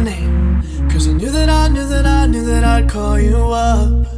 name. Cause I knew that I knew that I knew that I'd call you up.